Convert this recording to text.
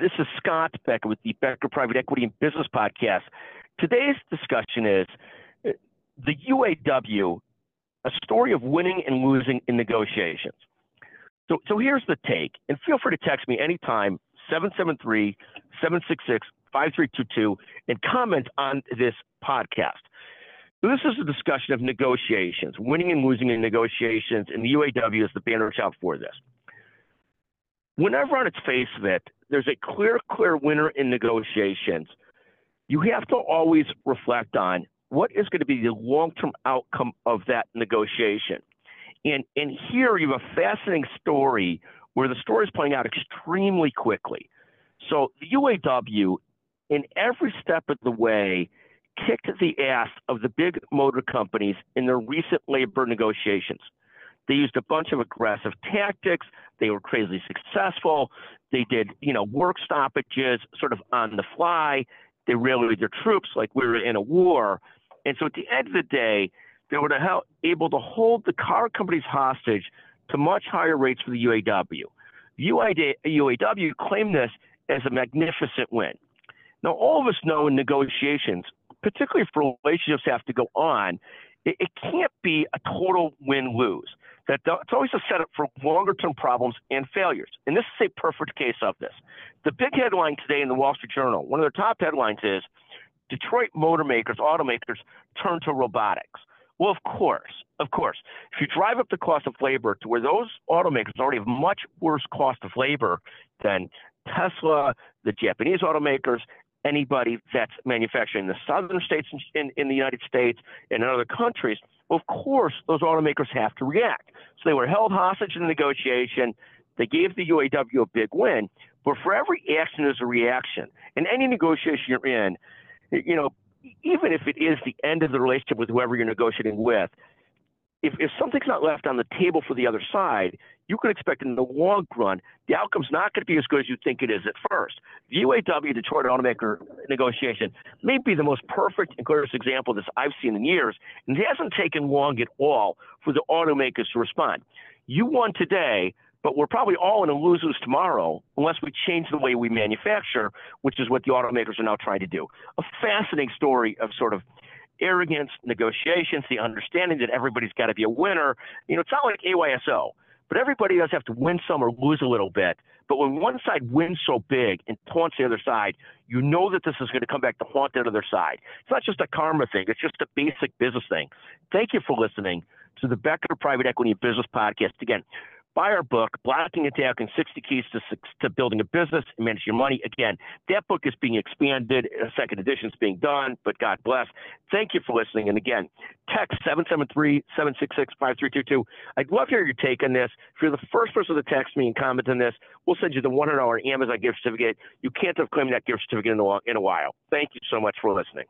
This is Scott Becker with the Becker Private Equity and Business Podcast. Today's discussion is uh, the UAW, a story of winning and losing in negotiations. So, so here's the take, and feel free to text me anytime, 773 766 5322, and comment on this podcast. This is a discussion of negotiations, winning and losing in negotiations, and the UAW is the banner child for this. Whenever on its face of it, there's a clear, clear winner in negotiations, you have to always reflect on what is going to be the long-term outcome of that negotiation. And, and here you have a fascinating story where the story is playing out extremely quickly. So the UAW, in every step of the way, kicked the ass of the big motor companies in their recent labor negotiations. They used a bunch of aggressive tactics. They were crazily successful. They did, you know, work stoppages sort of on the fly. They rallied their troops like we were in a war. And so at the end of the day, they were able to hold the car companies hostage to much higher rates for the UAW. UAW claimed this as a magnificent win. Now, all of us know in negotiations, particularly if relationships have to go on, it, it can't be a total win lose. That it's always a setup for longer term problems and failures. And this is a perfect case of this. The big headline today in the Wall Street Journal, one of their top headlines is Detroit motor makers, automakers turn to robotics. Well, of course, of course. If you drive up the cost of labor to where those automakers already have much worse cost of labor than Tesla, the Japanese automakers, anybody that's manufacturing in the southern states in, in the United States and in other countries, well, of course, those automakers have to react. So they were held hostage in the negotiation. They gave the UAW a big win. But for every action, there's a reaction. In any negotiation you're in, you know, even if it is the end of the relationship with whoever you're negotiating with, if, if something's not left on the table for the other side, you can expect in the long run, the outcome's not going to be as good as you think it is at first. The UAW Detroit automaker negotiation may be the most perfect and clearest example of this I've seen in years, and it hasn't taken long at all for the automakers to respond. You won today, but we're probably all in a lose lose tomorrow unless we change the way we manufacture, which is what the automakers are now trying to do. A fascinating story of sort of arrogance, negotiations, the understanding that everybody's got to be a winner. You know, it's not like AYSO, but everybody does have to win some or lose a little bit. But when one side wins so big and taunts the other side, you know that this is going to come back to haunt the other side. It's not just a karma thing, it's just a basic business thing. Thank you for listening to the Becker Private Equity and Business Podcast. Again, buy our book, Blocking and Tackling 60 Keys to, to Building a Business and Manage Your Money. Again, that book is being expanded. A second edition is being done, but God bless. Thank you for listening. And again, text 773-766-5322. I'd love to hear your take on this. If you're the first person to text me and comment on this, we'll send you the $100 Amazon gift certificate. You can't have claimed that gift certificate in a, in a while. Thank you so much for listening.